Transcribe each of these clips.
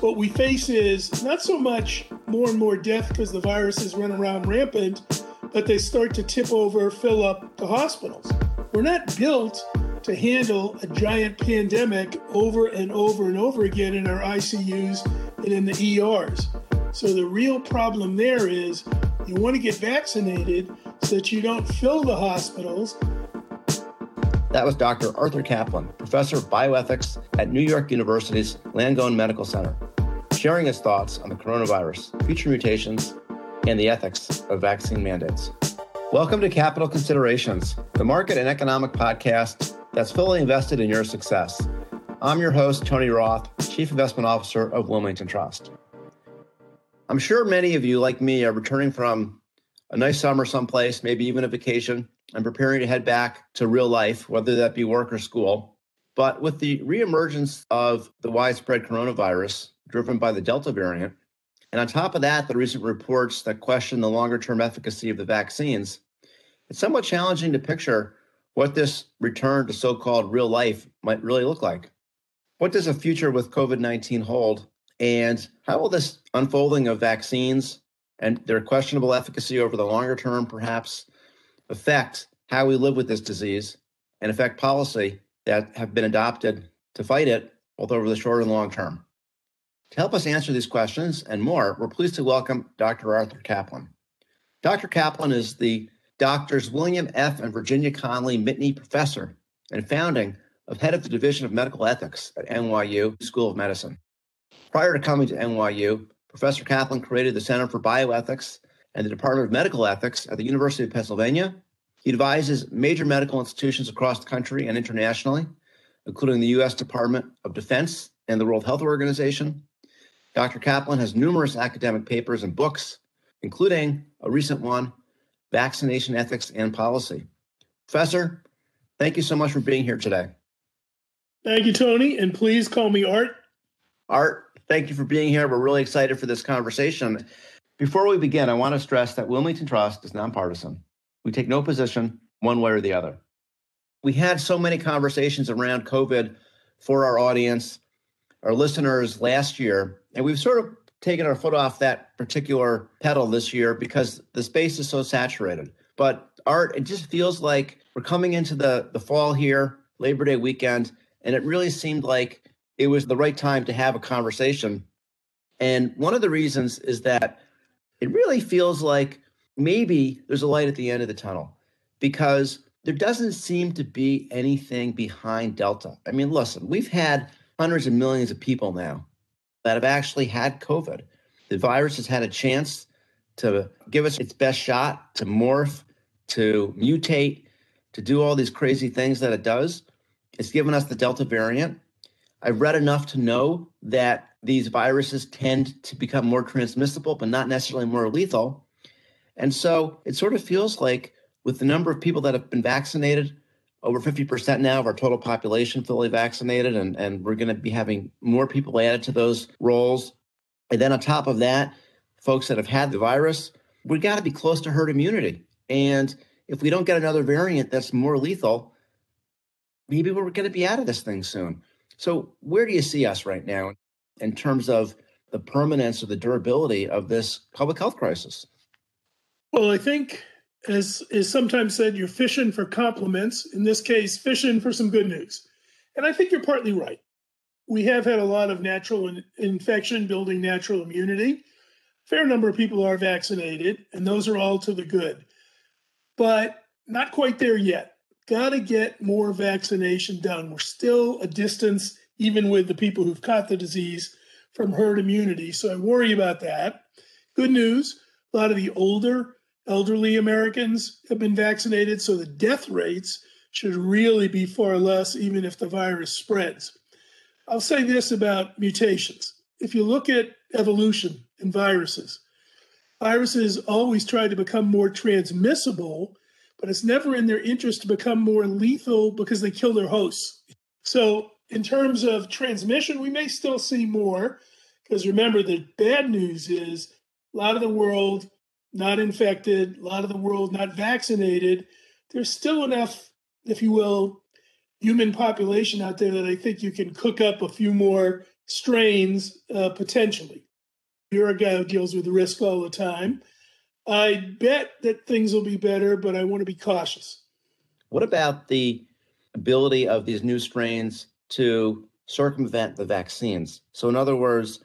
what we face is not so much more and more death because the viruses run around rampant, but they start to tip over, fill up the hospitals. We're not built to handle a giant pandemic over and over and over again in our ICUs and in the ERs. So the real problem there is you want to get vaccinated so that you don't fill the hospitals. That was Dr. Arthur Caplan, professor of bioethics at New York University's Langone Medical Center, sharing his thoughts on the coronavirus, future mutations, and the ethics of vaccine mandates. Welcome to Capital Considerations, the market and economic podcast that's fully invested in your success. I'm your host, Tony Roth, Chief Investment Officer of Wilmington Trust. I'm sure many of you, like me, are returning from a nice summer someplace, maybe even a vacation, and preparing to head back to real life, whether that be work or school. But with the reemergence of the widespread coronavirus driven by the Delta variant, and on top of that, the recent reports that question the longer term efficacy of the vaccines, it's somewhat challenging to picture what this return to so called real life might really look like. What does a future with COVID 19 hold? And how will this unfolding of vaccines and their questionable efficacy over the longer term perhaps affect how we live with this disease and affect policy that have been adopted to fight it, both over the short and long term. To help us answer these questions and more, we're pleased to welcome Dr. Arthur Caplan. Dr. Caplan is the Doctors William F. and Virginia Connolly Mitty Professor and founding of head of the Division of Medical Ethics at NYU School of Medicine. Prior to coming to NYU, Professor Caplan created the Center for Bioethics and the Department of Medical Ethics at the University of Pennsylvania. He advises major medical institutions across the country and internationally, including the U.S. Department of Defense and the World Health Organization. Dr. Caplan has numerous academic papers and books, including a recent one, Vaccination Ethics and Policy. Professor, thank you so much for being here today. Thank you, Tony, and please call me Art. Art, thank you for being here. We're really excited for this conversation. Before we begin, I want to stress that Wilmington Trust is nonpartisan. We take no position one way or the other. We had so many conversations around COVID for our audience, our listeners last year, and we've sort of taken our foot off that particular pedal this year because the space is so saturated. But art, it just feels like we're coming into the, the fall here, Labor Day weekend, and it really seemed like it was the right time to have a conversation. And one of the reasons is that it really feels like maybe there's a light at the end of the tunnel because there doesn't seem to be anything behind Delta. I mean, listen, we've had hundreds of millions of people now that have actually had COVID. The virus has had a chance to give us its best shot, to morph, to mutate, to do all these crazy things that it does. It's given us the Delta variant. I've read enough to know that these viruses tend to become more transmissible, but not necessarily more lethal. And so it sort of feels like with the number of people that have been vaccinated, over 50% now of our total population fully vaccinated, and, and we're going to be having more people added to those rolls. And then on top of that, folks that have had the virus, we've got to be close to herd immunity. And if we don't get another variant that's more lethal, maybe we're going to be out of this thing soon. So, where do you see us right now in terms of the permanence or the durability of this public health crisis? Well, I think, as is sometimes said, you're fishing for compliments. In this case, fishing for some good news. And I think you're partly right. We have had a lot of natural in- infection building natural immunity. Fair number of people are vaccinated, and those are all to the good. But not quite there yet. Got to get more vaccination done. We're still a distance, even with the people who've caught the disease, from herd immunity. So I worry about that. Good news a lot of the older, elderly Americans have been vaccinated. So the death rates should really be far less, even if the virus spreads. I'll say this about mutations. If you look at evolution in viruses, viruses always try to become more transmissible it's never in their interest to become more lethal because they kill their hosts. So, in terms of transmission, we may still see more because remember, the bad news is a lot of the world not infected, a lot of the world not vaccinated. There's still enough, if you will, human population out there that I think you can cook up a few more strains uh, potentially. You're a guy who deals with risk all the time. I bet that things will be better, but I want to be cautious. What about the ability of these new strains to circumvent the vaccines? So, in other words,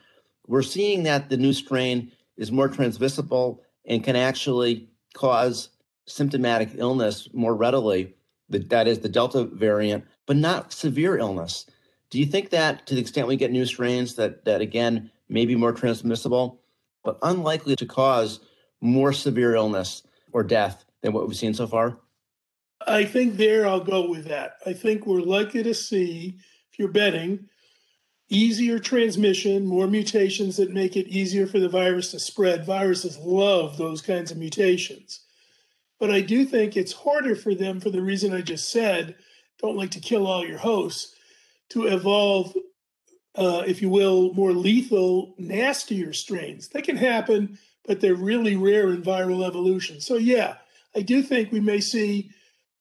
we're seeing that the new strain is more transmissible and can actually cause symptomatic illness more readily. That is the Delta variant, but not severe illness. Do you think that to the extent we get new strains that that again may be more transmissible, but unlikely to cause more severe illness or death than what we've seen so far? I think there I'll go with that. I think we're likely to see, if you're betting, easier transmission, more mutations that make it easier for the virus to spread. Viruses love those kinds of mutations. But I do think it's harder for them for the reason I just said don't like to kill all your hosts to evolve, uh, if you will, more lethal, nastier strains. That can happen but they're really rare in viral evolution. So, yeah, I do think we may see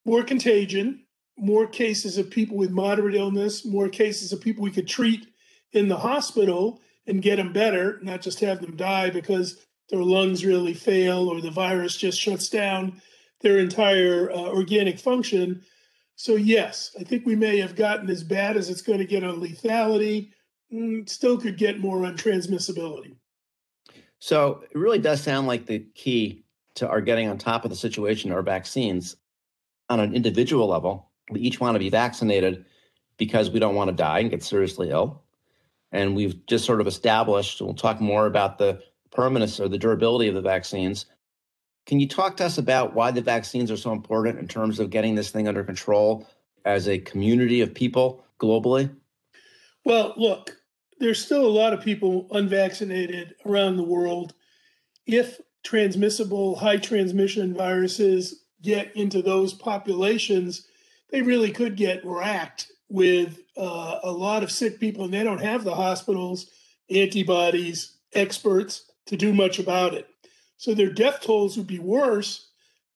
more contagion, more cases of people with moderate illness, more cases of people we could treat in the hospital and get them better, not just have them die because their lungs really fail or the virus just shuts down their entire uh, organic function. So, yes, I think we may have gotten as bad as it's going to get on lethality, mm, still could get more on transmissibility. So it really does sound like the key to our getting on top of the situation are vaccines on an individual level. We each want to be vaccinated because we don't want to die and get seriously ill. And we've just sort of established, we'll talk more about the permanence or the durability of the vaccines. Can you talk to us about why the vaccines are so important in terms of getting this thing under control as a community of people globally? Well, look, there's still a lot of people unvaccinated around the world. If transmissible, high transmission viruses get into those populations, they really could get racked with uh, a lot of sick people, and they don't have the hospitals, antibodies, experts to do much about it. So their death tolls would be worse,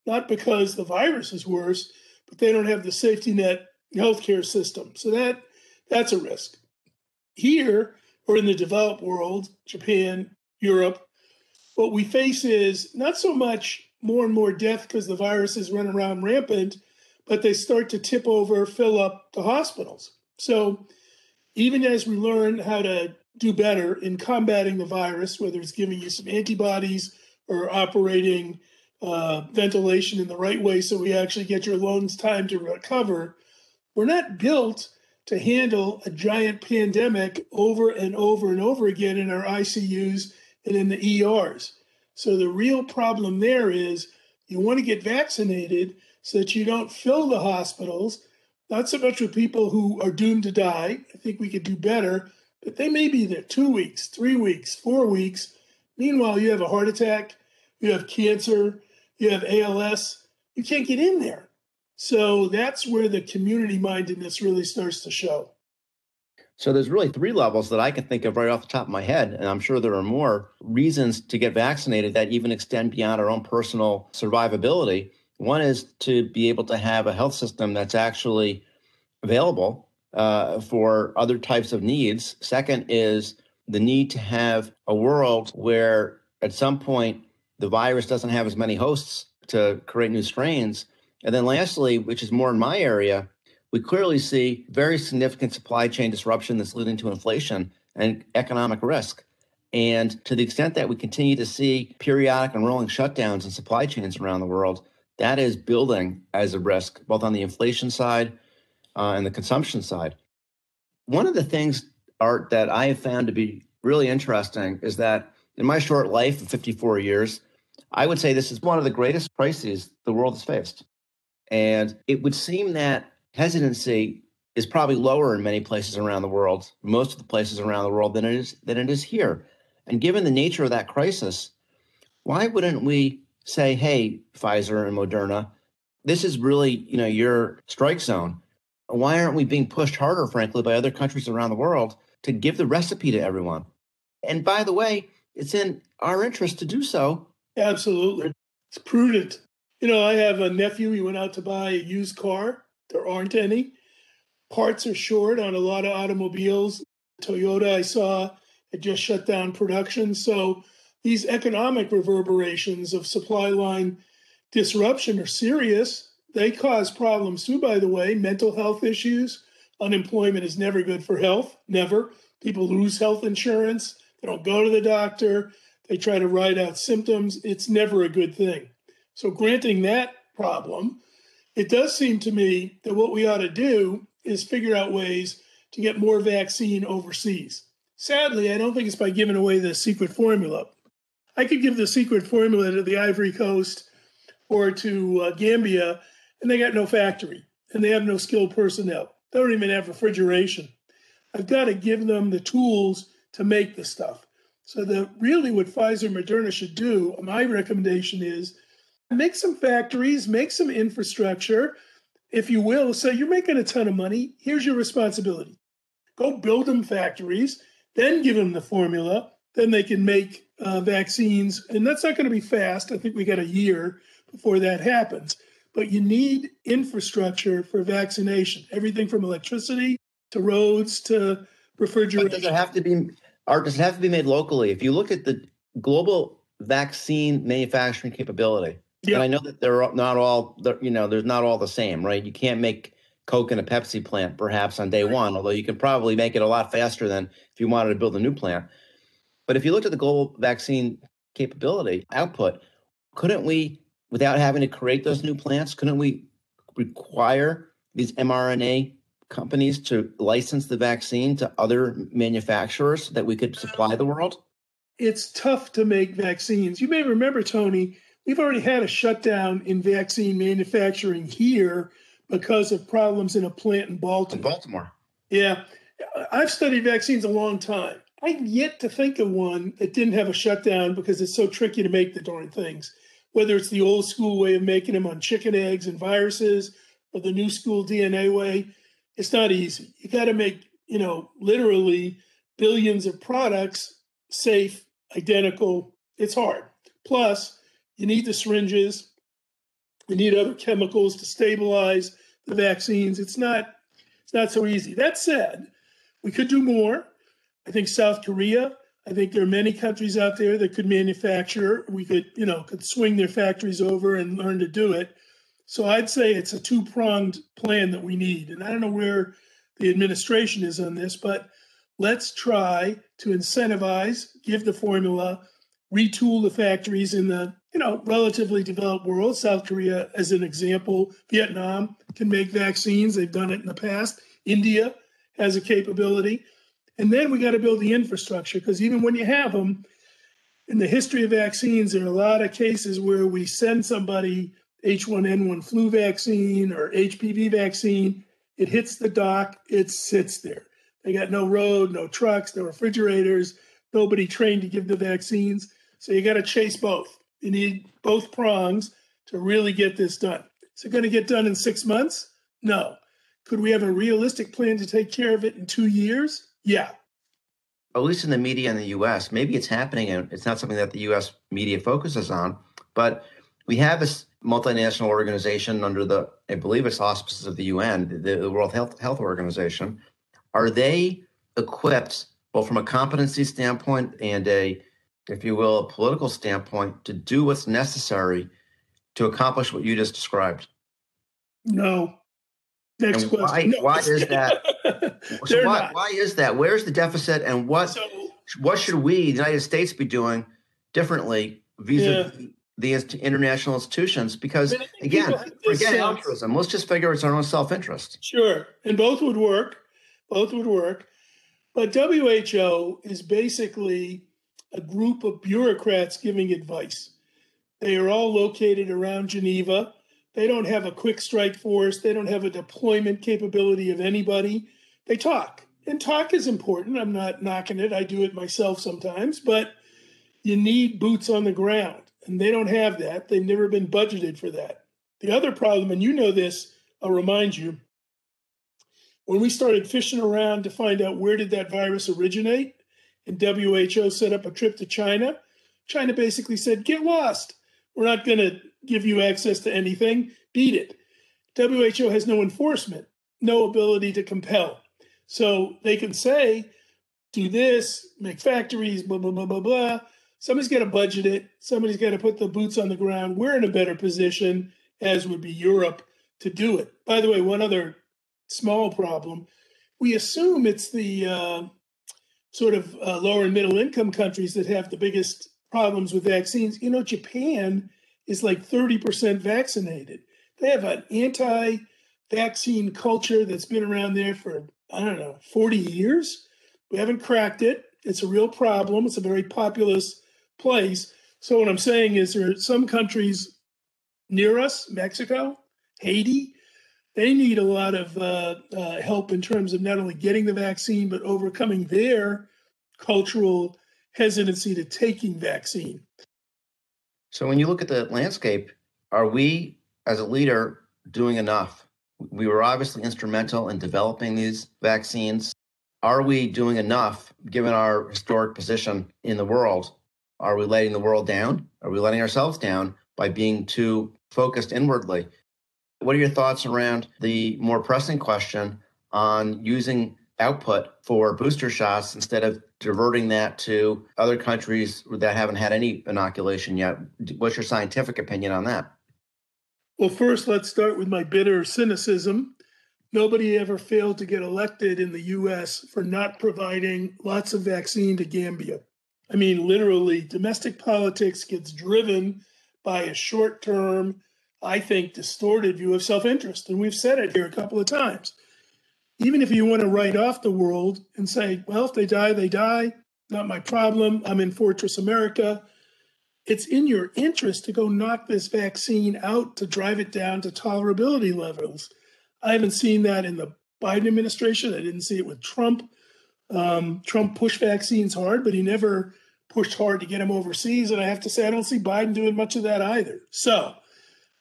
not because the virus is worse, but they don't have the safety net healthcare system. So that that's a risk. Here, or in the developed world, Japan, Europe, what we face is not so much more and more death because the viruses run around rampant, but they start to tip over, fill up the hospitals. So even as we learn how to do better in combating the virus, whether it's giving you some antibodies or operating uh, ventilation in the right way so we actually get your lungs time to recover, we're not built to handle a giant pandemic over and over and over again in our ICUs and in the ERs. So the real problem there is you want to get vaccinated so that you don't fill the hospitals, not so much with people who are doomed to die. I think we could do better, but they may be there two weeks, three weeks, four weeks. Meanwhile, you have a heart attack, you have cancer, you have ALS. You can't get in there. So that's where the community mindedness really starts to show. So there's really three levels that I can think of right off the top of my head, and I'm sure there are more reasons to get vaccinated that even extend beyond our own personal survivability. One is to be able to have a health system that's actually available uh, for other types of needs. Second is the need to have a world where at some point the virus doesn't have as many hosts to create new strains and then lastly, which is more in my area, we clearly see very significant supply chain disruption that's leading to inflation and economic risk. And to the extent that we continue to see periodic and rolling shutdowns in supply chains around the world, that is building as a risk, both on the inflation side uh, and the consumption side. One of the things, Art, that I have found to be really interesting is that in my short life of 54 years, I would say this is one of the greatest crises the world has faced. And it would seem that hesitancy is probably lower in many places around the world, most of the places around the world than it is than it is here. And given the nature of that crisis, why wouldn't we say, hey, Pfizer and Moderna, this is really, you know, your strike zone. Why aren't we being pushed harder, frankly, by other countries around the world to give the recipe to everyone? And by the way, it's in our interest to do so. Absolutely. It's prudent. You know, I have a nephew. He went out to buy a used car. There aren't any. Parts are short on a lot of automobiles. Toyota, I saw, had just shut down production. So these economic reverberations of supply line disruption are serious. They cause problems too, by the way, mental health issues. Unemployment is never good for health, never. People lose health insurance. They don't go to the doctor. They try to ride out symptoms. It's never a good thing. So, granting that problem, it does seem to me that what we ought to do is figure out ways to get more vaccine overseas. Sadly, I don't think it's by giving away the secret formula. I could give the secret formula to the Ivory Coast or to uh, Gambia, and they got no factory and they have no skilled personnel. They don't even have refrigeration. I've got to give them the tools to make the stuff. So, the really what Pfizer Moderna should do, my recommendation is make some factories, make some infrastructure, if you will. So, you're making a ton of money. Here's your responsibility go build them factories, then give them the formula. Then they can make uh, vaccines. And that's not going to be fast. I think we got a year before that happens. But you need infrastructure for vaccination, everything from electricity to roads to refrigeration. But does it have to be, or does it have to be made locally? If you look at the global vaccine manufacturing capability, and I know that they're not all, you know, there's not all the same, right? You can't make Coke in a Pepsi plant perhaps on day one, although you can probably make it a lot faster than if you wanted to build a new plant. But if you looked at the global vaccine capability output, couldn't we, without having to create those new plants, couldn't we require these mRNA companies to license the vaccine to other manufacturers that we could supply the world? It's tough to make vaccines. You may remember, Tony, we've already had a shutdown in vaccine manufacturing here because of problems in a plant in Baltimore. In Baltimore. Yeah. I've studied vaccines a long time. I've yet to think of one that didn't have a shutdown because it's so tricky to make the darn things. Whether it's the old school way of making them on chicken eggs and viruses or the new school DNA way, it's not easy. You got to make, you know, literally billions of products safe, identical. It's hard. Plus, you need the syringes, you need other chemicals to stabilize the vaccines. It's not it's not so easy. That said, we could do more. I think South Korea, I think there are many countries out there that could manufacture. We could, you know, could swing their factories over and learn to do it. So I'd say it's a two-pronged plan that we need. And I don't know where the administration is on this, but let's try to incentivize, give the formula, retool the factories in the, you know, relatively developed world. South Korea as an example, Vietnam can make vaccines. They've done it in the past. India has a capability. And then we got to build the infrastructure because even when you have them, in the history of vaccines, there are a lot of cases where we send somebody H1N1 flu vaccine or HPV vaccine. It hits the dock, it sits there. They got no road, no trucks, no refrigerators, nobody trained to give the vaccines. So you got to chase both. You need both prongs to really get this done. Is it going to get done in six months? No. Could we have a realistic plan to take care of it in two years? Yeah. At least in the media in the US, maybe it's happening and it's not something that the US media focuses on, but we have this multinational organization under the, I believe it's auspices of the UN, the, the World Health, Health Organization. Are they equipped, both from a competency standpoint and a, if you will, a political standpoint, to do what's necessary to accomplish what you just described? No. Next and question. Why, no. why is that? so why, why, is that? Where's the deficit, and what so, what should we, the United States, be doing differently vis-a-vis yeah. the international institutions? Because again, forget altruism. Let's just figure it's our own self-interest. Sure, and both would work. Both would work. But WHO is basically a group of bureaucrats giving advice. They are all located around Geneva. They don't have a quick strike force. They don't have a deployment capability of anybody. They talk, and talk is important. I'm not knocking it. I do it myself sometimes, but you need boots on the ground, and they don't have that. They've never been budgeted for that. The other problem, and you know this, I'll remind you, when we started fishing around to find out where did that virus originate, and WHO set up a trip to China, China basically said, "Get lost. We're not going to give you access to anything, beat it. WHO has no enforcement, no ability to compel. So they can say, do this, make factories, blah, blah, blah, blah, blah. Somebody's got to budget it. Somebody's got to put the boots on the ground. We're in a better position, as would be Europe, to do it. By the way, one other small problem we assume it's the uh, sort of uh, lower and middle income countries that have the biggest problems with vaccines. You know, Japan is like 30% vaccinated. They have an anti vaccine culture that's been around there for, I don't know, 40 years. We haven't cracked it. It's a real problem. It's a very populous place. So, what I'm saying is, there are some countries near us, Mexico, Haiti, they need a lot of uh, uh, help in terms of not only getting the vaccine, but overcoming their cultural hesitancy to taking vaccine. So, when you look at the landscape, are we as a leader doing enough? We were obviously instrumental in developing these vaccines. Are we doing enough given our historic position in the world? Are we letting the world down? Are we letting ourselves down by being too focused inwardly? What are your thoughts around the more pressing question on using output for booster shots instead of diverting that to other countries that haven't had any inoculation yet? What's your scientific opinion on that? Well, first, let's start with my bitter cynicism. Nobody ever failed to get elected in the US for not providing lots of vaccine to Gambia. I mean, literally, domestic politics gets driven by a short term I think, distorted view of self interest. And we've said it here a couple of times. Even if you want to write off the world and say, well, if they die, they die, not my problem, I'm in Fortress America, it's in your interest to go knock this vaccine out to drive it down to tolerability levels. I haven't seen that in the Biden administration. I didn't see it with Trump. Um, Trump pushed vaccines hard, but he never pushed hard to get them overseas. And I have to say, I don't see Biden doing much of that either. So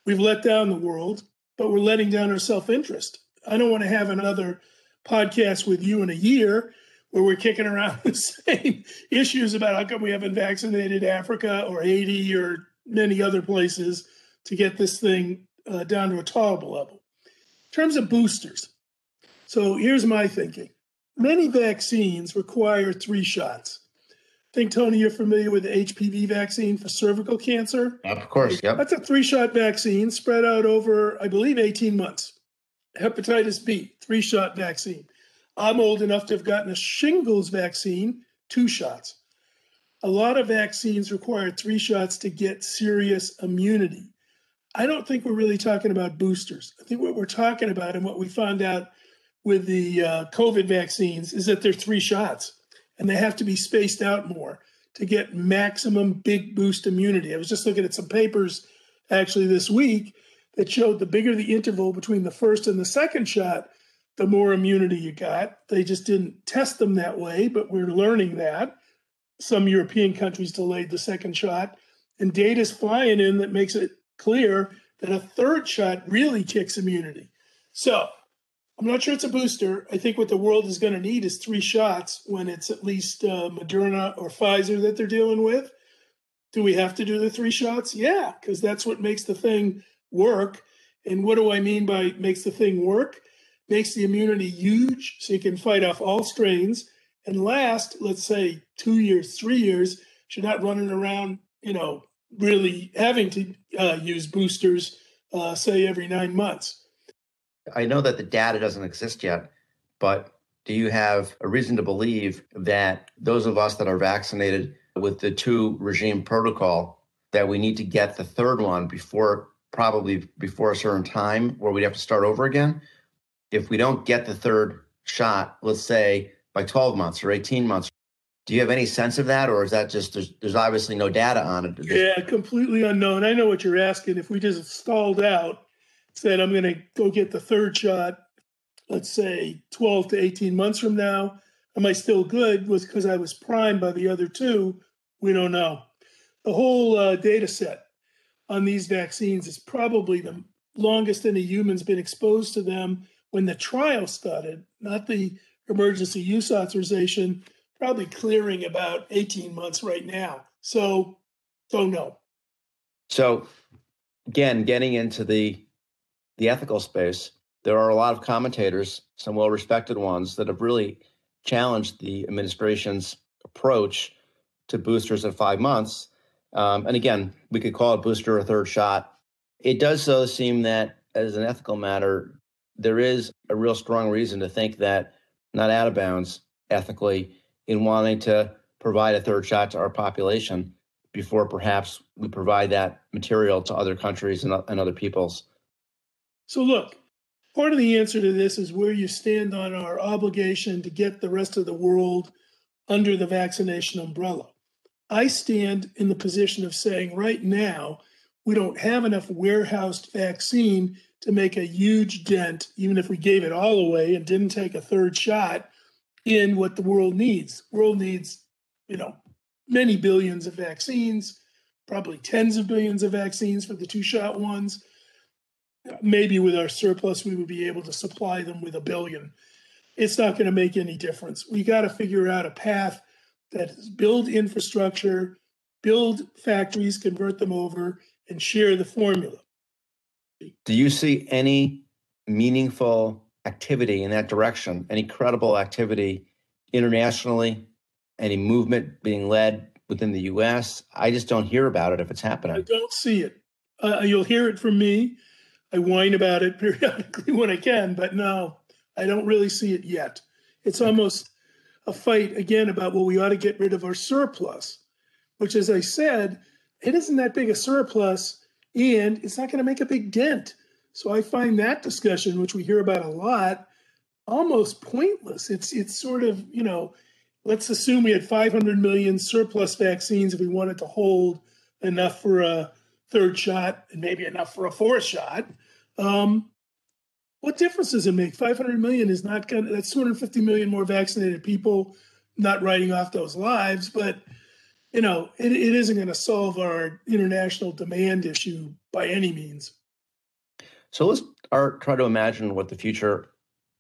We've let down the world, but we're letting down our self interest. I don't want to have another podcast with you in a year where we're kicking around the same issues about how come we haven't vaccinated Africa or Haiti or many other places to get this thing uh, down to a tolerable level. In terms of boosters, so here's my thinking many vaccines require three shots think Tony, you're familiar with the HPV vaccine for cervical cancer. Of course, yep. That's a three-shot vaccine spread out over, I believe, 18 months. Hepatitis B, three-shot vaccine. I'm old enough to have gotten a shingles vaccine, two shots. A lot of vaccines require three shots to get serious immunity. I don't think we're really talking about boosters. I think what we're talking about and what we found out with the uh, COVID vaccines is that they're three shots and they have to be spaced out more to get maximum big boost immunity. I was just looking at some papers actually this week that showed the bigger the interval between the first and the second shot, the more immunity you got. They just didn't test them that way, but we're learning that. Some European countries delayed the second shot, and data's flying in that makes it clear that a third shot really kicks immunity. So I'm not sure it's a booster. I think what the world is going to need is three shots when it's at least uh, Moderna or Pfizer that they're dealing with. Do we have to do the three shots? Yeah, because that's what makes the thing work. And what do I mean by makes the thing work? Makes the immunity huge so you can fight off all strains and last, let's say, two years, three years. You're not running around, you know, really having to uh, use boosters, uh, say, every nine months. I know that the data doesn't exist yet, but do you have a reason to believe that those of us that are vaccinated with the two regime protocol that we need to get the third one before probably before a certain time where we'd have to start over again? If we don't get the third shot, let's say by 12 months or 18 months, do you have any sense of that, or is that just there's, there's obviously no data on it? Yeah, completely unknown. I know what you're asking. If we just stalled out said, I'm going to go get the third shot, let's say 12 to 18 months from now. Am I still good? Was because I was primed by the other two? We don't know. The whole uh, data set on these vaccines is probably the longest any human's been exposed to them when the trial started, not the emergency use authorization, probably clearing about 18 months right now. So don't know. So again, getting into the the ethical space, there are a lot of commentators, some well respected ones, that have really challenged the administration's approach to boosters at five months. Um, and again, we could call it booster or third shot. It does so seem that, as an ethical matter, there is a real strong reason to think that not out of bounds ethically in wanting to provide a third shot to our population before perhaps we provide that material to other countries and, and other peoples. So, look, part of the answer to this is where you stand on our obligation to get the rest of the world under the vaccination umbrella. I stand in the position of saying right now, we don't have enough warehoused vaccine to make a huge dent, even if we gave it all away and didn't take a third shot in what the world needs. The world needs, you know, many billions of vaccines, probably tens of billions of vaccines for the two shot ones. Maybe with our surplus, we would be able to supply them with a billion. It's not going to make any difference. We got to figure out a path that is build infrastructure, build factories, convert them over, and share the formula. Do you see any meaningful activity in that direction, any credible activity internationally, any movement being led within the US? I just don't hear about it if it's happening. I don't see it. Uh, you'll hear it from me. I whine about it periodically when I can, but no, I don't really see it yet. It's almost a fight again about well, we ought to get rid of our surplus, which, as I said, it isn't that big a surplus and it's not going to make a big dent. So I find that discussion, which we hear about a lot, almost pointless. It's it's sort of you know, let's assume we had 500 million surplus vaccines if we wanted to hold enough for a third shot and maybe enough for a fourth shot. Um, what difference does it make? 500 million is not going. to That's 250 million more vaccinated people. Not writing off those lives, but you know, it, it isn't going to solve our international demand issue by any means. So let's our, try to imagine what the future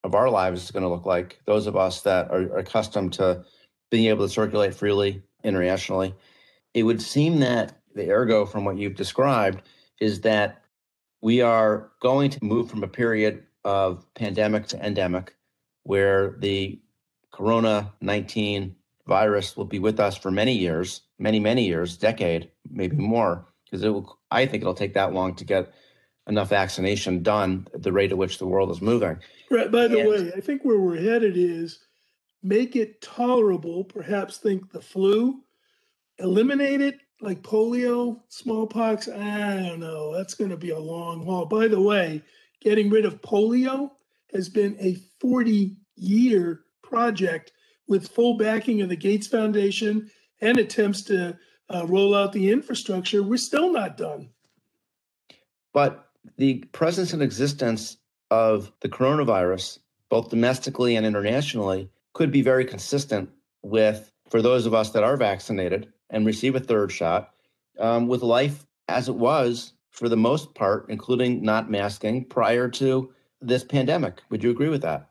of our lives is going to look like. Those of us that are, are accustomed to being able to circulate freely internationally, it would seem that the ergo from what you've described is that we are going to move from a period of pandemic to endemic where the corona 19 virus will be with us for many years, many, many years, decade, maybe more, because it will, I think it'll take that long to get enough vaccination done at the rate at which the world is moving. Right. By the and, way, I think where we're headed is make it tolerable, perhaps think the flu, eliminate it like polio, smallpox. I don't know. That's going to be a long haul. By the way, getting rid of polio has been a 40 year project with full backing of the Gates Foundation and attempts to uh, roll out the infrastructure, we're still not done. But the presence and existence of the coronavirus, both domestically and internationally, could be very consistent with, for those of us that are vaccinated and receive a third shot, um, with life as it was for the most part, including not masking prior to this pandemic. Would you agree with that?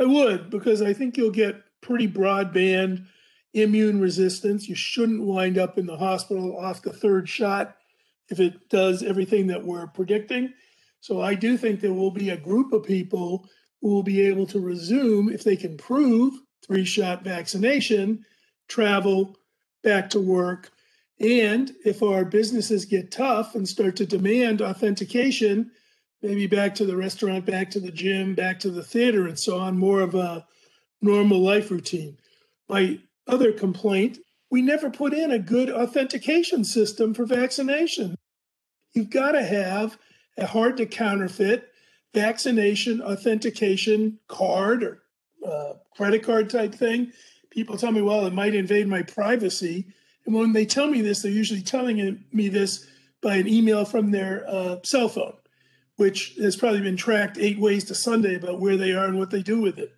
I would, because I think you'll get pretty broadband immune resistance. You shouldn't wind up in the hospital off the third shot if it does everything that we're predicting. So I do think there will be a group of people who will be able to resume, if they can prove three shot vaccination, travel back to work. And if our businesses get tough and start to demand authentication, maybe back to the restaurant, back to the gym, back to the theater, and so on, more of a normal life routine. My other complaint we never put in a good authentication system for vaccination. You've got to have a hard to counterfeit vaccination authentication card or uh, credit card type thing. People tell me, well, it might invade my privacy. And when they tell me this, they're usually telling me this by an email from their uh, cell phone, which has probably been tracked eight ways to Sunday about where they are and what they do with it.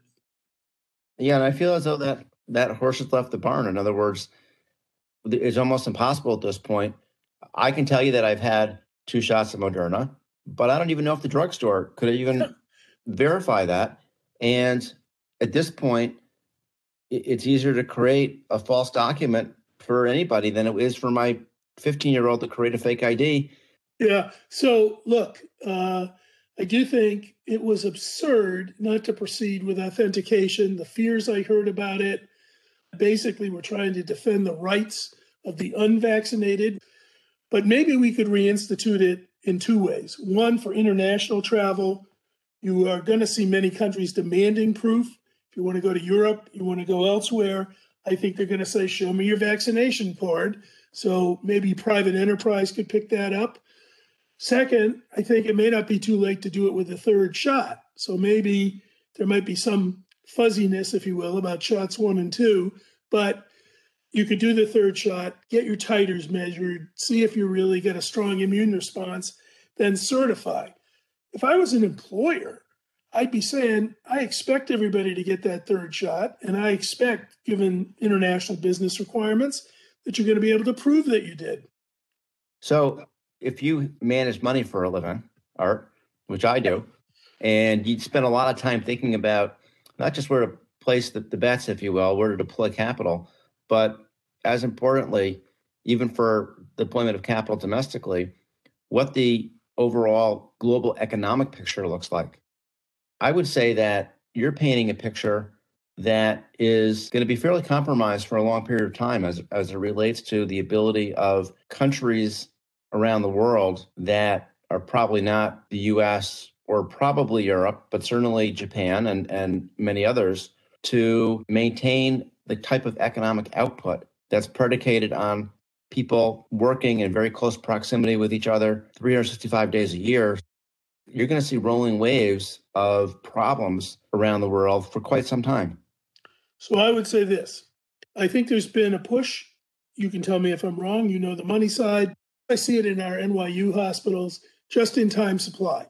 Yeah, and I feel as though that that horse has left the barn. In other words, it's almost impossible at this point. I can tell you that I've had two shots of Moderna, but I don't even know if the drugstore could even verify that. And at this point, it's easier to create a false document for anybody than it is for my 15 year old to create a fake ID. Yeah. So look, uh, I do think it was absurd not to proceed with authentication. The fears I heard about it basically were trying to defend the rights of the unvaccinated. But maybe we could reinstitute it in two ways. One, for international travel, you are going to see many countries demanding proof. If you want to go to Europe, you want to go elsewhere, I think they're going to say, show me your vaccination card. So maybe private enterprise could pick that up. Second, I think it may not be too late to do it with a third shot. So maybe there might be some fuzziness, if you will, about shots one and two, but you could do the third shot, get your titers measured, see if you really get a strong immune response, then certify. If I was an employer, I'd be saying, I expect everybody to get that third shot, and I expect, given international business requirements, that you're going to be able to prove that you did. So, if you manage money for a living, Art, which I do, and you spend a lot of time thinking about not just where to place the, the bets, if you will, where to deploy capital, but as importantly, even for deployment of capital domestically, what the overall global economic picture looks like. I would say that you're painting a picture that is going to be fairly compromised for a long period of time as, as it relates to the ability of countries around the world that are probably not the US or probably Europe, but certainly Japan and, and many others to maintain the type of economic output that's predicated on people working in very close proximity with each other 365 days a year. You're going to see rolling waves of problems around the world for quite some time. So I would say this I think there's been a push. You can tell me if I'm wrong. You know the money side. I see it in our NYU hospitals, just in time supply.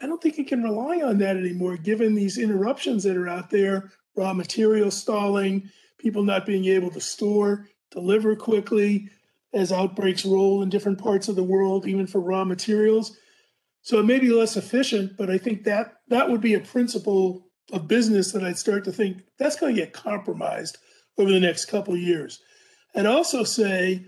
I don't think you can rely on that anymore, given these interruptions that are out there raw material stalling, people not being able to store, deliver quickly as outbreaks roll in different parts of the world, even for raw materials. So it may be less efficient, but I think that that would be a principle of business that I'd start to think that's going to get compromised over the next couple of years. And also say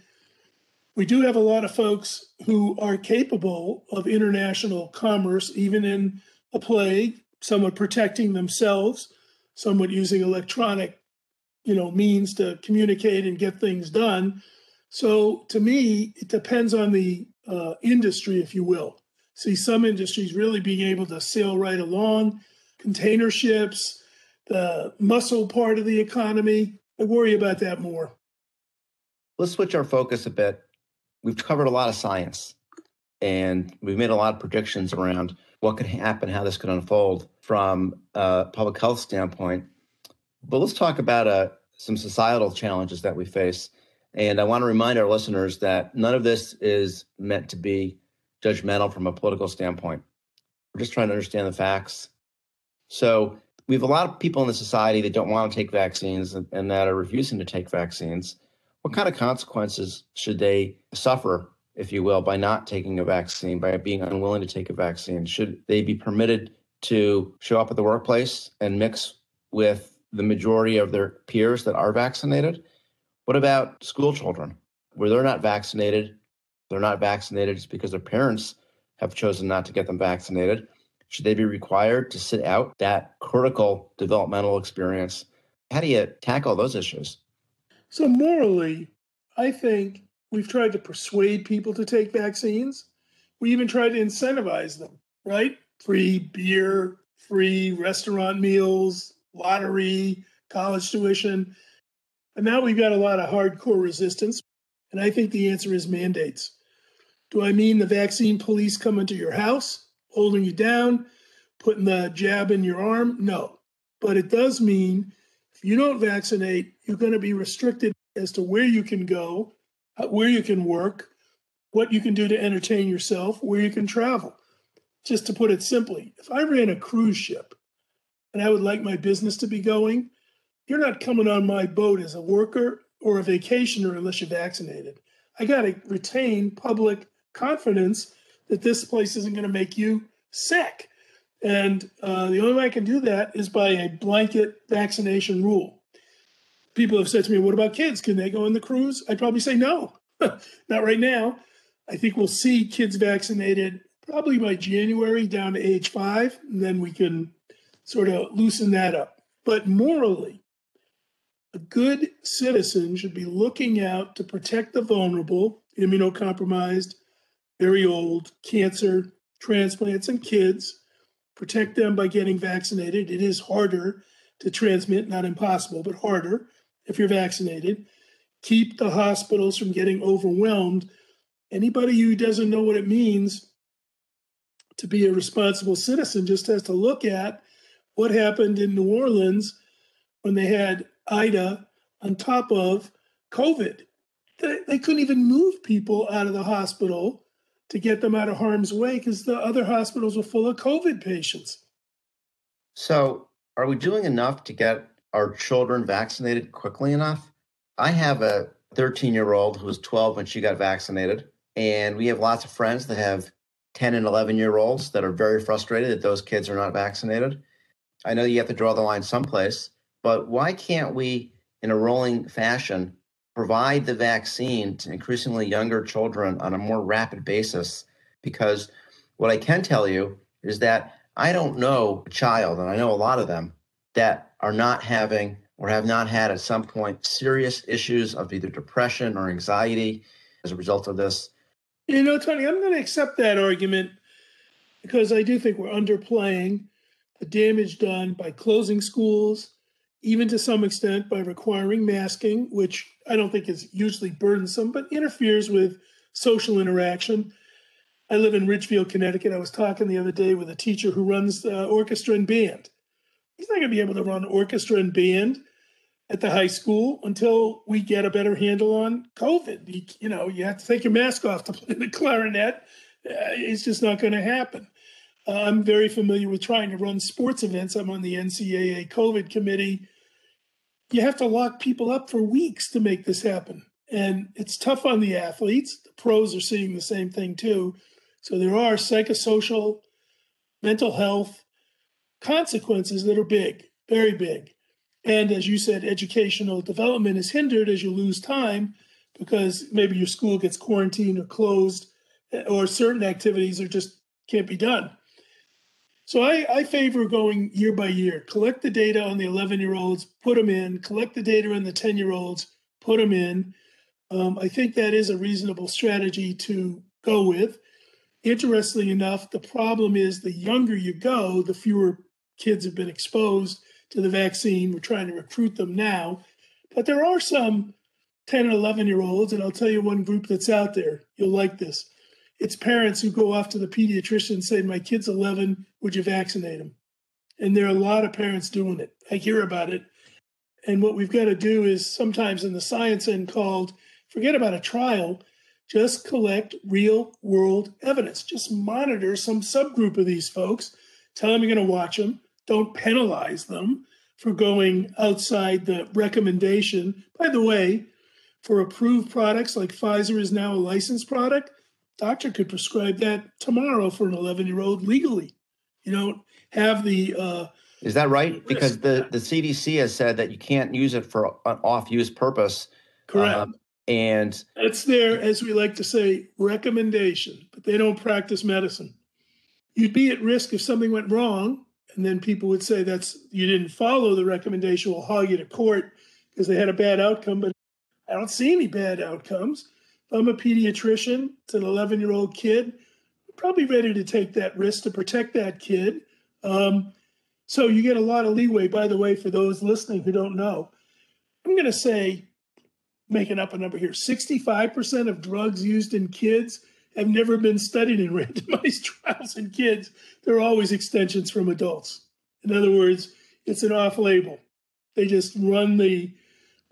we do have a lot of folks who are capable of international commerce, even in a plague, somewhat protecting themselves, somewhat using electronic, you know, means to communicate and get things done. So to me, it depends on the uh, industry, if you will. See some industries really being able to sail right along, container ships, the muscle part of the economy. I worry about that more. Let's switch our focus a bit we've covered a lot of science and we've made a lot of predictions around what could happen, how this could unfold from a public health standpoint. But let's talk about uh, some societal challenges that we face. And I want to remind our listeners that none of this is meant to be judgmental from a political standpoint. We're just trying to understand the facts. So we have a lot of people in the society that don't want to take vaccines and, that are refusing to take vaccines what kind of consequences should they suffer, if you will, by not taking a vaccine, by being unwilling to take a vaccine? Should they be permitted to show up at the workplace and mix with the majority of their peers that are vaccinated? What about school children where they're not vaccinated? They're not vaccinated just because their parents have chosen not to get them vaccinated. Should they be required to sit out that critical developmental experience? How do you tackle those issues? So, morally, I think we've tried to persuade people to take vaccines. We even tried to incentivize them, right? Free beer, free restaurant meals, lottery, college tuition. And now we've got a lot of hardcore resistance. And I think the answer is mandates. Do I mean the vaccine police coming to your house, holding you down, putting the jab in your arm? No. But it does mean if you don't vaccinate, you're going to be restricted as to where you can go, uh, where you can work, what you can do to entertain yourself, where you can travel. Just to put it simply, if I ran a cruise ship and I would like my business to be going, you're not coming on my boat as a worker or a vacationer unless you're vaccinated. I got to retain public confidence that this place isn't going to make you sick. And uh, the only way I can do that is by a blanket vaccination rule. People have said to me, What about kids? Can they go on the cruise? I'd probably say no, not right now. I think we'll see kids vaccinated probably by January down to age five, and then we can sort of loosen that up. But morally, a good citizen should be looking out to protect the vulnerable, immunocompromised, very old, cancer, transplants, and kids. Protect them by getting vaccinated. It is harder to transmit, not impossible, but harder if you're vaccinated. Keep the hospitals from getting overwhelmed. Anybody who doesn't know what it means to be a responsible citizen just has to look at what happened in New Orleans when they had Ida on top of COVID. They, couldn't even move people out of the hospital to get them out of harm's way because the other hospitals were full of COVID patients. So, are we doing enough to get our children vaccinated quickly enough? I have a 13 year old who was 12 when she got vaccinated, and we have lots of friends that have 10 and 11 year olds that are very frustrated that those kids are not vaccinated. I know you have to draw the line someplace, but why can't we, in a rolling fashion, provide the vaccine to increasingly younger children on a more rapid basis? Because what I can tell you is that I don't know a child, and I know a lot of them, that are not having or have not had at some point serious issues of either depression or anxiety as a result of this. You know, Tony, I'm going to accept that argument because I do think we're underplaying the damage done by closing schools, even to some extent by requiring masking, which I don't think is usually burdensome, but interferes with social interaction. I live in Ridgefield, Connecticut. I was talking the other day with a teacher who runs the orchestra and band. He's not going to be able to run orchestra and band at the high school until we get a better handle on COVID. You, you know, you have to take your mask off to play the clarinet. Uh, it's just not going to happen. Uh, I'm very familiar with trying to run sports events. I'm on the NCAA COVID committee. You have to lock people up for weeks to make this happen. And it's tough on the athletes. The pros are seeing the same thing too. So there are psychosocial, mental health consequences that are big, very big. And as you said, educational development is hindered as you lose time because maybe your school gets quarantined or closed, eh, or certain activities are just can't be done. So I, I favor going year by year. Collect the data on the 11 year olds, put them in. Collect the data on the 10 year olds, put them in. Um, I think that is a reasonable strategy to go with. Interestingly enough, the problem is the younger you go, the fewer kids have been exposed to the vaccine. We're trying to recruit them now. But there are some 10 and 11 year olds, and I'll tell you one group that's out there. You'll like this. It's parents who go off to the pediatrician and say, My kid's 11, would you vaccinate him? And there are a lot of parents doing it. I hear about it. And what we've got to do is sometimes in the science end called, forget about a trial, just collect real world evidence. Just monitor some subgroup of these folks. Tell them you're going to watch them don't penalize them for going outside the recommendation. By the way, for approved products like Pfizer is now a licensed product, doctor could prescribe that tomorrow for an 11 year old legally. You don't have the. Uh, is that right? Because the, the CDC has said that you can't use it for an off use purpose. Correct. Um, and that's their, as we like to say, recommendation, but they don't practice medicine. You'd be at risk if something went wrong and then people would say that's you didn't follow the recommendation we'll haul you to court because they had a bad outcome but i don't see any bad outcomes i'm a pediatrician it's an 11 year old kid probably ready to take that risk to protect that kid um, so you get a lot of leeway by the way for those listening who don't know i'm going to say making up a number here 65% of drugs used in kids have never been studied in randomized trials in kids. They're always extensions from adults. In other words, it's an off label. They just run the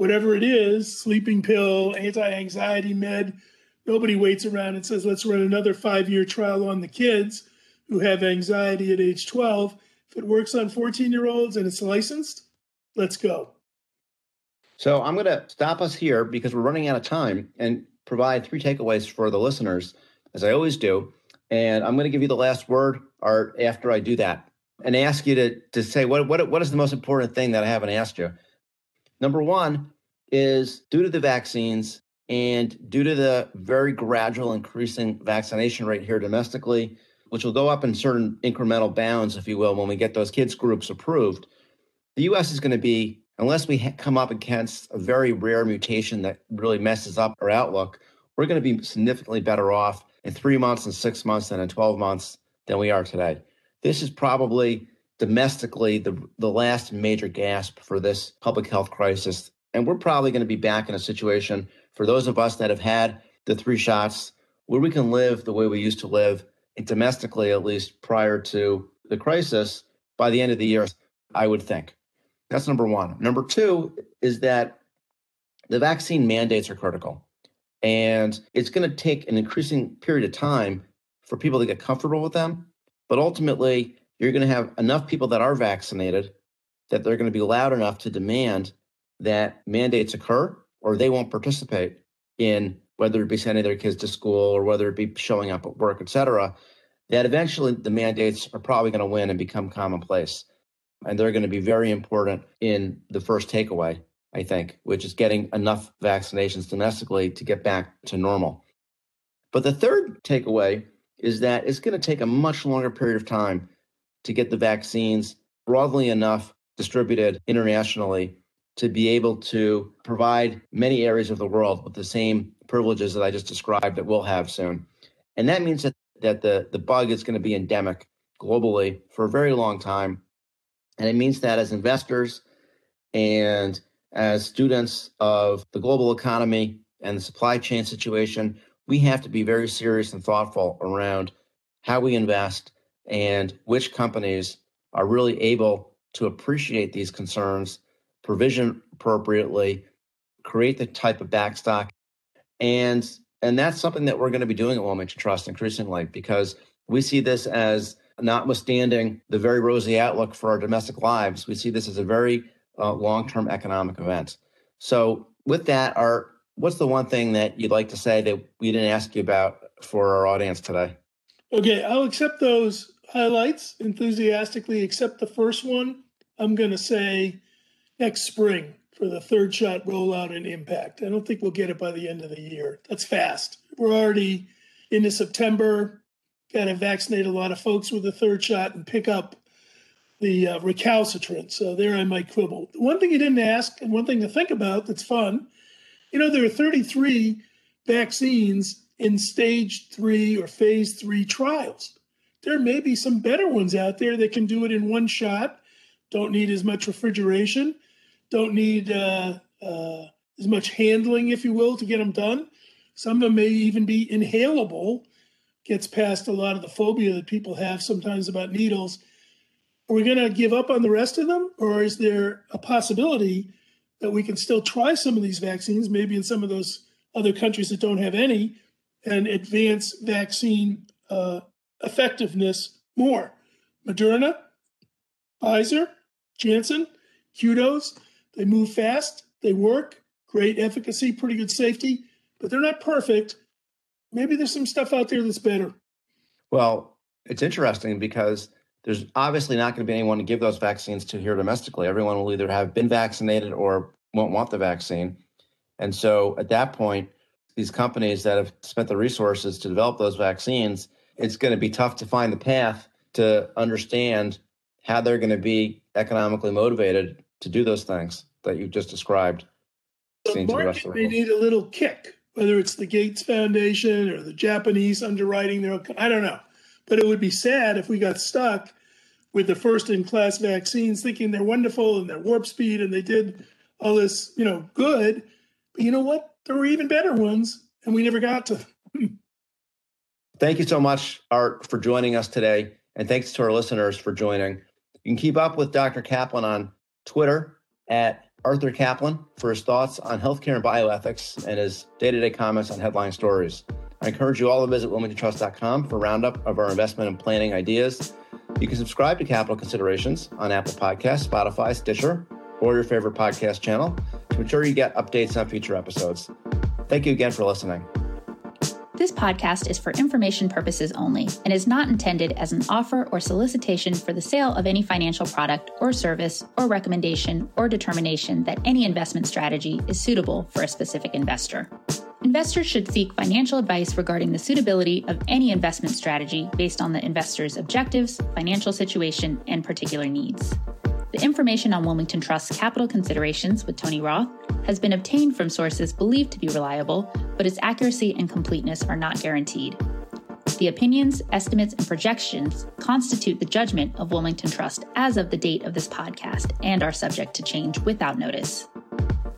whatever it is sleeping pill, anti anxiety med. Nobody waits around and says, let's run another five year trial on the kids who have anxiety at age 12. If it works on 14 year olds and it's licensed, let's go. So I'm going to stop us here because we're running out of time and provide three takeaways for the listeners as I always do. And I'm going to give you the last word or after I do that and ask you to, to say what, what, what is the most important thing that I haven't asked you? Number one is due to the vaccines and due to the very gradual increasing vaccination rate here domestically, which will go up in certain incremental bounds, if you will, when we get those kids groups approved, the US is going to be, unless we ha- come up against a very rare mutation that really messes up our outlook, we're going to be significantly better off in three months and six months than in 12 months than we are today. This is probably domestically the, the last major gasp for this public health crisis. And we're probably going to be back in a situation for those of us that have had the three shots where we can live the way we used to live domestically, at least prior to the crisis, by the end of the year, I would think. That's number one. Number two is that the vaccine mandates are critical. And it's going to take an increasing period of time for people to get comfortable with them. But ultimately, you're going to have enough people that are vaccinated that they're going to be loud enough to demand that mandates occur or they won't participate in whether it be sending their kids to school or whether it be showing up at work, et cetera, that eventually the mandates are probably going to win and become commonplace. And they're going to be very important in the first takeaway, I think, which is getting enough vaccinations domestically to get back to normal. But the third takeaway is that it's going to take a much longer period of time to get the vaccines broadly enough distributed internationally to be able to provide many areas of the world with the same privileges that I just described that we'll have soon. And that means that, that the, the bug is going to be endemic globally for a very long time. And it means that as investors and as students of the global economy and the supply chain situation, we have to be very serious and thoughtful around how we invest and which companies are really able to appreciate these concerns provision appropriately, create the type of backstop, and and that's something that we're going to be doing at Wilmington Trust increasingly because we see this as notwithstanding the very rosy outlook for our domestic lives, we see this as a very uh, long-term economic event. So, with that, our what's the one thing that you'd like to say that we didn't ask you about for our audience today? Okay, I'll accept those highlights enthusiastically. except the first one. I'm going to say next spring for the third shot rollout and impact. I don't think we'll get it by the end of the year. That's fast. We're already into September. Got to vaccinate a lot of folks with the third shot and pick up the uh, recalcitrant. So there I might quibble. One thing you didn't ask, and one thing to think about that's fun, you know, there are 33 vaccines in stage three or phase three trials. There may be some better ones out there that can do it in one shot, don't need as much refrigeration, don't need uh, uh, as much handling, if you will, to get them done. Some of them may even be inhalable, gets past a lot of the phobia that people have sometimes about needles. Are we going to give up on the rest of them, or is there a possibility that we can still try some of these vaccines, maybe in some of those other countries that don't have any, and advance vaccine uh, effectiveness more? Moderna, Pfizer, Janssen, kudos. They move fast, they work, great efficacy, pretty good safety, but they're not perfect. Maybe there's some stuff out there that's better. Well, it's interesting because there's obviously not going to be anyone to give those vaccines to here domestically. Everyone will either have been vaccinated or won't want the vaccine. And so at that point, these companies that have spent the resources to develop those vaccines, it's going to be tough to find the path to understand how they're going to be economically motivated to do those things that you just described. The market may need a little kick, whether it's the Gates Foundation or the Japanese underwriting their. I don't know, but it would be sad if we got stuck with the first-in-class vaccines, thinking they're wonderful and they're warp speed and they did all this, you know, good. But you know what? There were even better ones, and we never got to them. Thank you so much, Art, for joining us today. And thanks to our listeners for joining. You can keep up with Dr. Caplan on Twitter at Arthur Caplan for his thoughts on healthcare and bioethics and his day to day comments on headline stories. I encourage you all to visit wilmingtontrust.com for a roundup of our investment and planning ideas. You can subscribe to Capital Considerations on Apple Podcasts, Spotify, Stitcher, or your favorite podcast channel to ensure you get updates on future episodes. Thank you again for listening. This podcast is for information purposes only and is not intended as an offer or solicitation for the sale of any financial product or service or recommendation or determination that any investment strategy is suitable for a specific investor. Investors should seek financial advice regarding the suitability of any investment strategy based on the investor's objectives, financial situation, and particular needs. The information on Wilmington Trust's capital considerations with Tony Roth has been obtained from sources believed to be reliable, but its accuracy and completeness are not guaranteed. The opinions, estimates, and projections constitute the judgment of Wilmington Trust as of the date of this podcast and are subject to change without notice.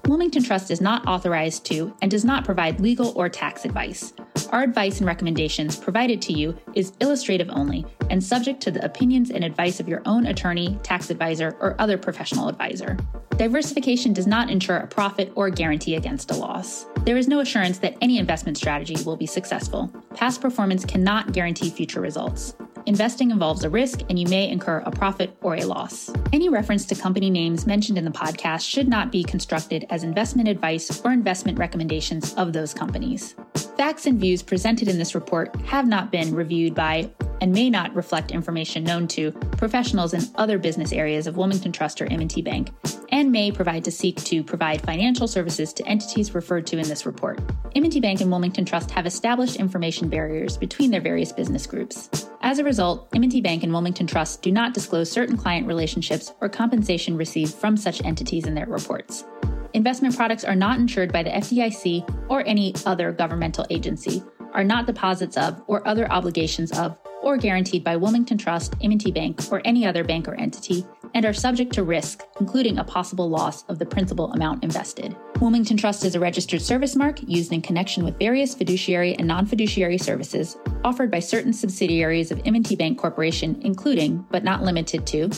Wilmington Trust is not authorized to and does not provide legal or tax advice. Our advice and recommendations provided to you is illustrative only and subject to the opinions and advice of your own attorney, tax advisor, or other professional advisor. Diversification does not ensure a profit or guarantee against a loss. There is no assurance that any investment strategy will be successful. Past performance cannot guarantee future results. Investing involves a risk, and you may incur a profit or a loss. Any reference to company names mentioned in the podcast should not be constructed as investment advice or investment recommendations of those companies. Facts and views presented in this report have not been reviewed by and may not reflect information known to professionals in other business areas of Wilmington Trust or M&T Bank and may provide to seek to provide financial services to entities referred to in this report. M&T Bank and Wilmington Trust have established information barriers between their various business groups. As a result, M&T Bank and Wilmington Trust do not disclose certain client relationships or compensation received from such entities in their reports. Investment products are not insured by the FDIC or any other governmental agency, are not deposits of or other obligations of or guaranteed by Wilmington Trust, M&T Bank, or any other bank or entity, and are subject to risk, including a possible loss of the principal amount invested. Wilmington Trust is a registered service mark used in connection with various fiduciary and non-fiduciary services offered by certain subsidiaries of M&T Bank Corporation, including, but not limited to,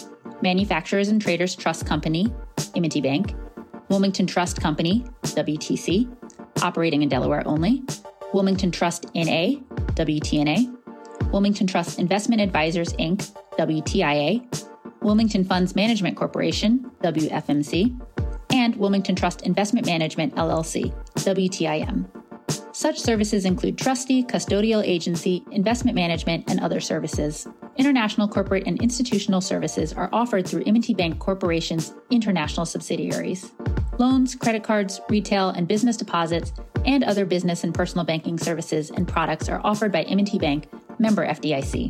Manufacturers and Traders Trust Company, M&T Bank, Wilmington Trust Company, WTC, operating in Delaware only, Wilmington Trust NA, WTNA, Wilmington Trust Investment Advisors Inc., WTIA, Wilmington Funds Management Corporation, WFMC, and Wilmington Trust Investment Management LLC, WTIM. Such services include trustee, custodial agency, investment management, and other services. International corporate and institutional services are offered through M&T Bank Corporation's international subsidiaries. Loans, credit cards, retail and business deposits, and other business and personal banking services and products are offered by M&T Bank, member FDIC.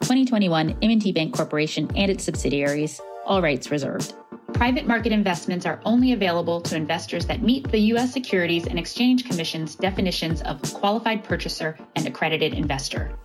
2021 M&T Bank Corporation and its subsidiaries, all rights reserved. Private market investments are only available to investors that meet the U.S. Securities and Exchange Commission's definitions of qualified purchaser and accredited investor.